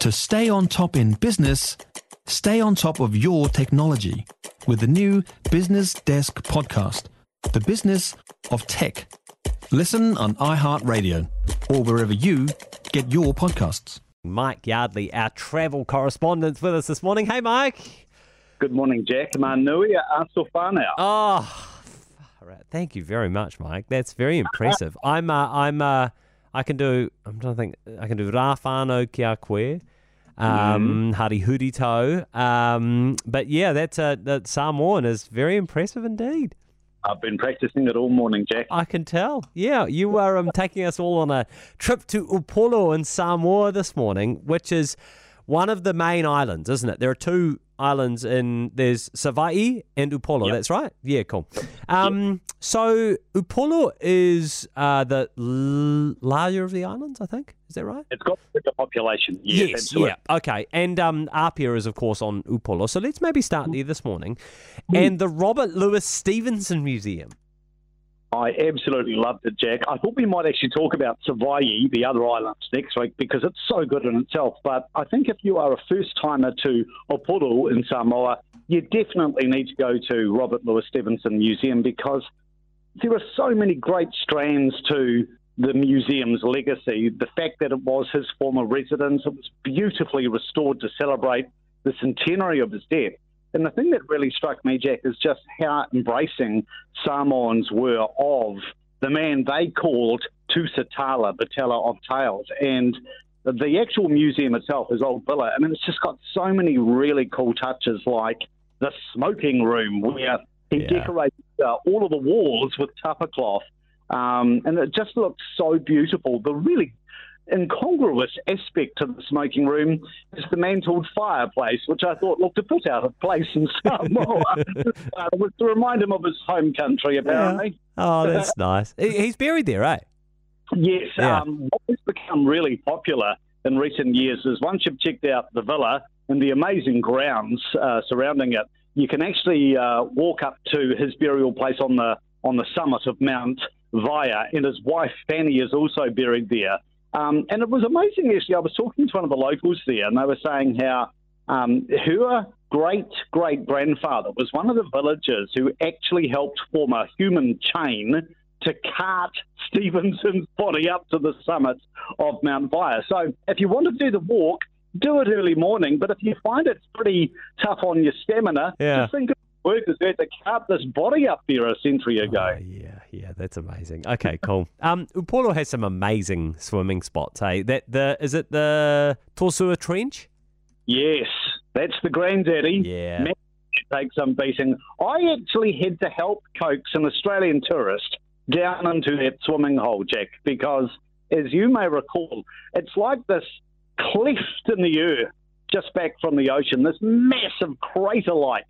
To stay on top in business, stay on top of your technology with the new Business Desk podcast, The Business of Tech. Listen on iHeartRadio or wherever you get your podcasts. Mike Yardley, our travel correspondent, with us this morning. Hey, Mike. Good morning, Jack. Manui aso whānau. Oh, right. thank you very much, Mike. That's very impressive. I'm, uh, I'm, uh, I can do. I'm trying to think. I can do rā whānau kia koe, um, hari huri tau. Um, but yeah, that's uh, that Samoan is very impressive indeed. I've been practicing it all morning, Jack. I can tell. Yeah, you are um, taking us all on a trip to Upolu in Samoa this morning, which is one of the main islands, isn't it? There are two islands in there's Savaii and Upolu. Yep. That's right. Yeah, cool. Um, so Upolu is uh, the l- larger of the islands, I think. Is that right? It's got bigger population. Yes, absolutely. yeah. Okay. And um, Apia is, of course, on Upolu. So let's maybe start there this morning. And the Robert Louis Stevenson Museum. I absolutely loved it, Jack. I thought we might actually talk about Savaii, the other islands, next week because it's so good in itself. But I think if you are a first timer to Upolu in Samoa, you definitely need to go to Robert Louis Stevenson Museum because there are so many great strands to the museum's legacy. The fact that it was his former residence, it was beautifully restored to celebrate the centenary of his death. And the thing that really struck me, Jack, is just how embracing Samoans were of the man they called Tusitala, the teller of tales. And the actual museum itself, is old villa, I mean, it's just got so many really cool touches, like the smoking room where he Yeah. decorated uh, all of the walls with tapa cloth. Um, and it just looks so beautiful. The really incongruous aspect to the smoking room is the mantled fireplace, which I thought looked a bit out of place in Samoa. uh, it was to remind him of his home country, apparently. Oh, that's nice. He's buried there, eh? Yes, Yeah. um, what has become really popular in recent years is once you've checked out the villa and the amazing grounds uh, surrounding it, you can actually uh, walk up to his burial place on the on the summit of Mount Vaea, and his wife Fanny is also buried there. Um, and it was amazing, actually. I was talking to one of the locals there, and they were saying how um, her great great grandfather was one of the villagers who actually helped form a human chain to cart Stevenson's body up to the summit of Mount Vaea. So if you want to do the walk, do it early morning. But if you find it's pretty tough on your stamina, Yeah. just think of the workers had to cart this body up there a century ago. Oh, yeah, yeah, that's amazing. Okay, cool. Um, Upolu has some amazing swimming spots. Hey, that the is it the To Sua Trench? Yes, that's the granddaddy. Yeah. Man, take some beating. I actually had to help coax an Australian tourist down into that swimming hole, Jack, because as you may recall, it's like this cleft in the earth just back from the ocean, this massive crater like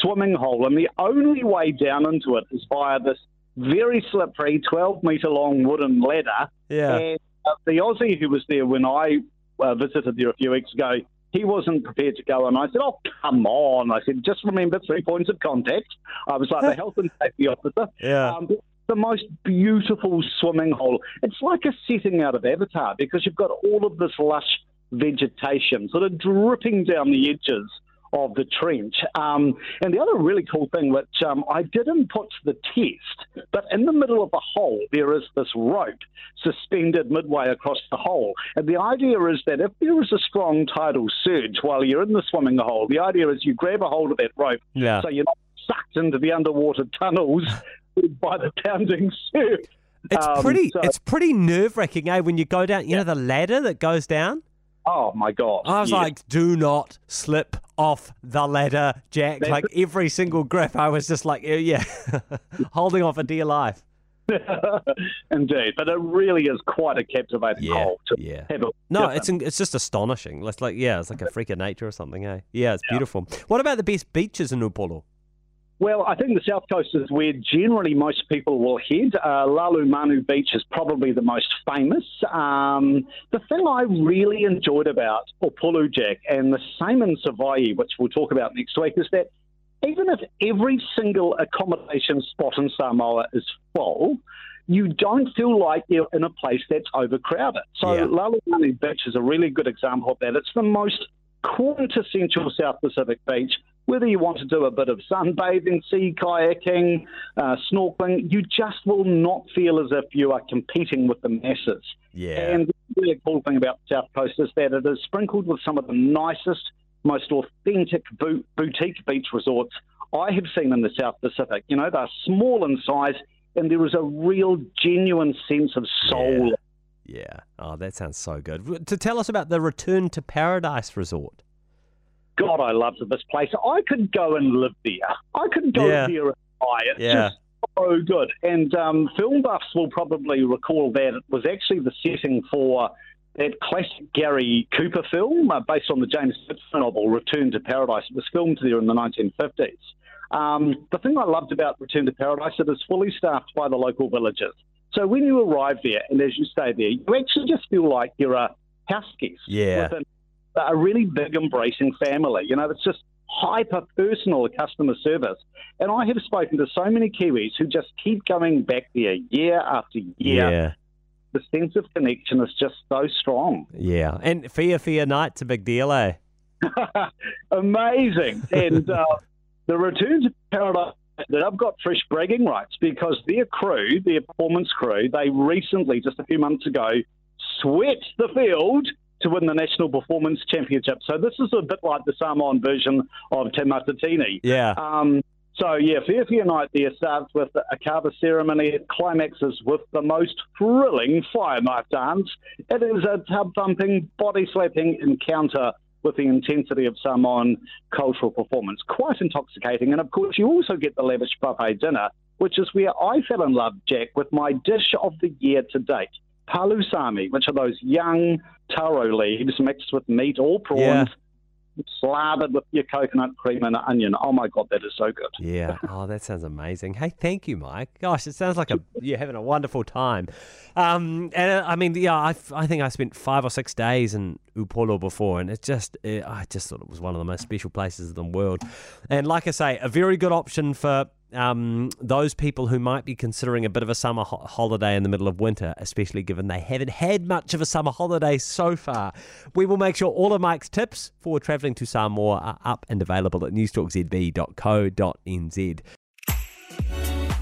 swimming hole. And the only way down into it is via this very slippery 12 metre long wooden ladder. Yeah. And uh, the Aussie who was there when I uh, visited there a few weeks ago, he wasn't prepared to go. And I said, Oh, come on. I said, Just remember three points of contact. I was like the health and safety officer. Yeah. Um, the most beautiful swimming hole. It's like a setting out of Avatar because you've got all of this lush vegetation sort of dripping down the edges of the trench. Um, and the other really cool thing, which um, I didn't put to the test, but in the middle of the hole, there is this rope suspended midway across the hole. And the idea is that if there is a strong tidal surge while you're in the swimming hole, the idea is you grab a hold of that rope Yeah. so you're not sucked into the underwater tunnels by the pounding surf. It's Um, pretty. so- It's pretty nerve wracking, eh? When you go down, you know, the ladder that goes down. oh my god! I was yeah. like, do not slip off the ladder, Jack. That's like every single grip, I was just like, yeah, yeah. holding on for dear life. indeed, but it really is quite a captivating Yeah, yeah. have a No, it's it's just astonishing. It's like yeah, it's like a freak of nature or something, eh? Yeah, it's beautiful. What about the best beaches in Upolu? Well, I think the south coast is where generally most people will head. Uh, Lalomanu Beach is probably the most famous. Um, the thing I really enjoyed about Upolu Jack and the same in Savaii, which we'll talk about next week, is that even if every single accommodation spot in Samoa is full, you don't feel like you're in a place that's overcrowded. So Yeah. Lalomanu Beach is a really good example of that. It's the most quintessential South Pacific beach. Whether you want to do a bit of sunbathing, sea kayaking, uh, snorkeling, you just will not feel as if you are competing with the masses. Yeah. And the really cool thing about the South Coast is that it is sprinkled with some of the nicest, most authentic bo- boutique beach resorts I have seen in the South Pacific. You know, they're small in size, and there is a real, genuine sense of soul. Yeah. Oh, that sounds so good. To tell us about the Return to Paradise Resort. God, I love this place. I could go and live there. I could go Yeah. there and buy it. It's Yeah. just so good. And um, film buffs will probably recall that it was actually the setting for that classic Gary Cooper film uh, based on the James Pittsburgh novel Return to Paradise. It was filmed there in the 1950s. Um, the thing I loved about Return to Paradise is it is fully staffed by the local villagers. So when you arrive there and as you stay there, you actually just feel like you're a house guest Yeah. with a really big embracing family. You know, it's just hyper personal customer service. And I have spoken to so many Kiwis who just keep going back there year after year. Yeah. The sense of connection is just so strong. Yeah. And Fia Fia Night's a big deal, eh? Amazing. and uh, the return to paradise that I've got fresh bragging rights because their crew, their performance crew, they recently, just a few months ago, swept the field to win the National Performance Championship. So this is a bit like the Samoan version of Te Matatini. Yeah. Um, so yeah, Fia Fia Night there starts with a kava ceremony. It climaxes with the most thrilling fire knife dance. It is a tub thumping, body slapping encounter with the intensity of Samoan cultural performance. Quite intoxicating, and of course you also get the lavish buffet dinner, which is where I fell in love, Jack, with my dish of the year to date. Palusami, which are those young taro leaves mixed with meat or prawns, Yeah. slathered with your coconut cream and onion. Oh my god, that is so good. Yeah. Oh, that sounds amazing. Hey, thank you, Mike. Gosh, it sounds like a you're having a wonderful time. Um, and uh, I mean, yeah, I, I think I spent five or six days in Upolu before, and it just it, I just thought it was one of the most special places in the world. And like I say, a very good option for. Um, those people who might be considering a bit of a summer ho- holiday in the middle of winter, especially given they haven't had much of a summer holiday so far. We will make sure all of Mike's tips for travelling to Samoa are up and available at newstalkzb.co.nz.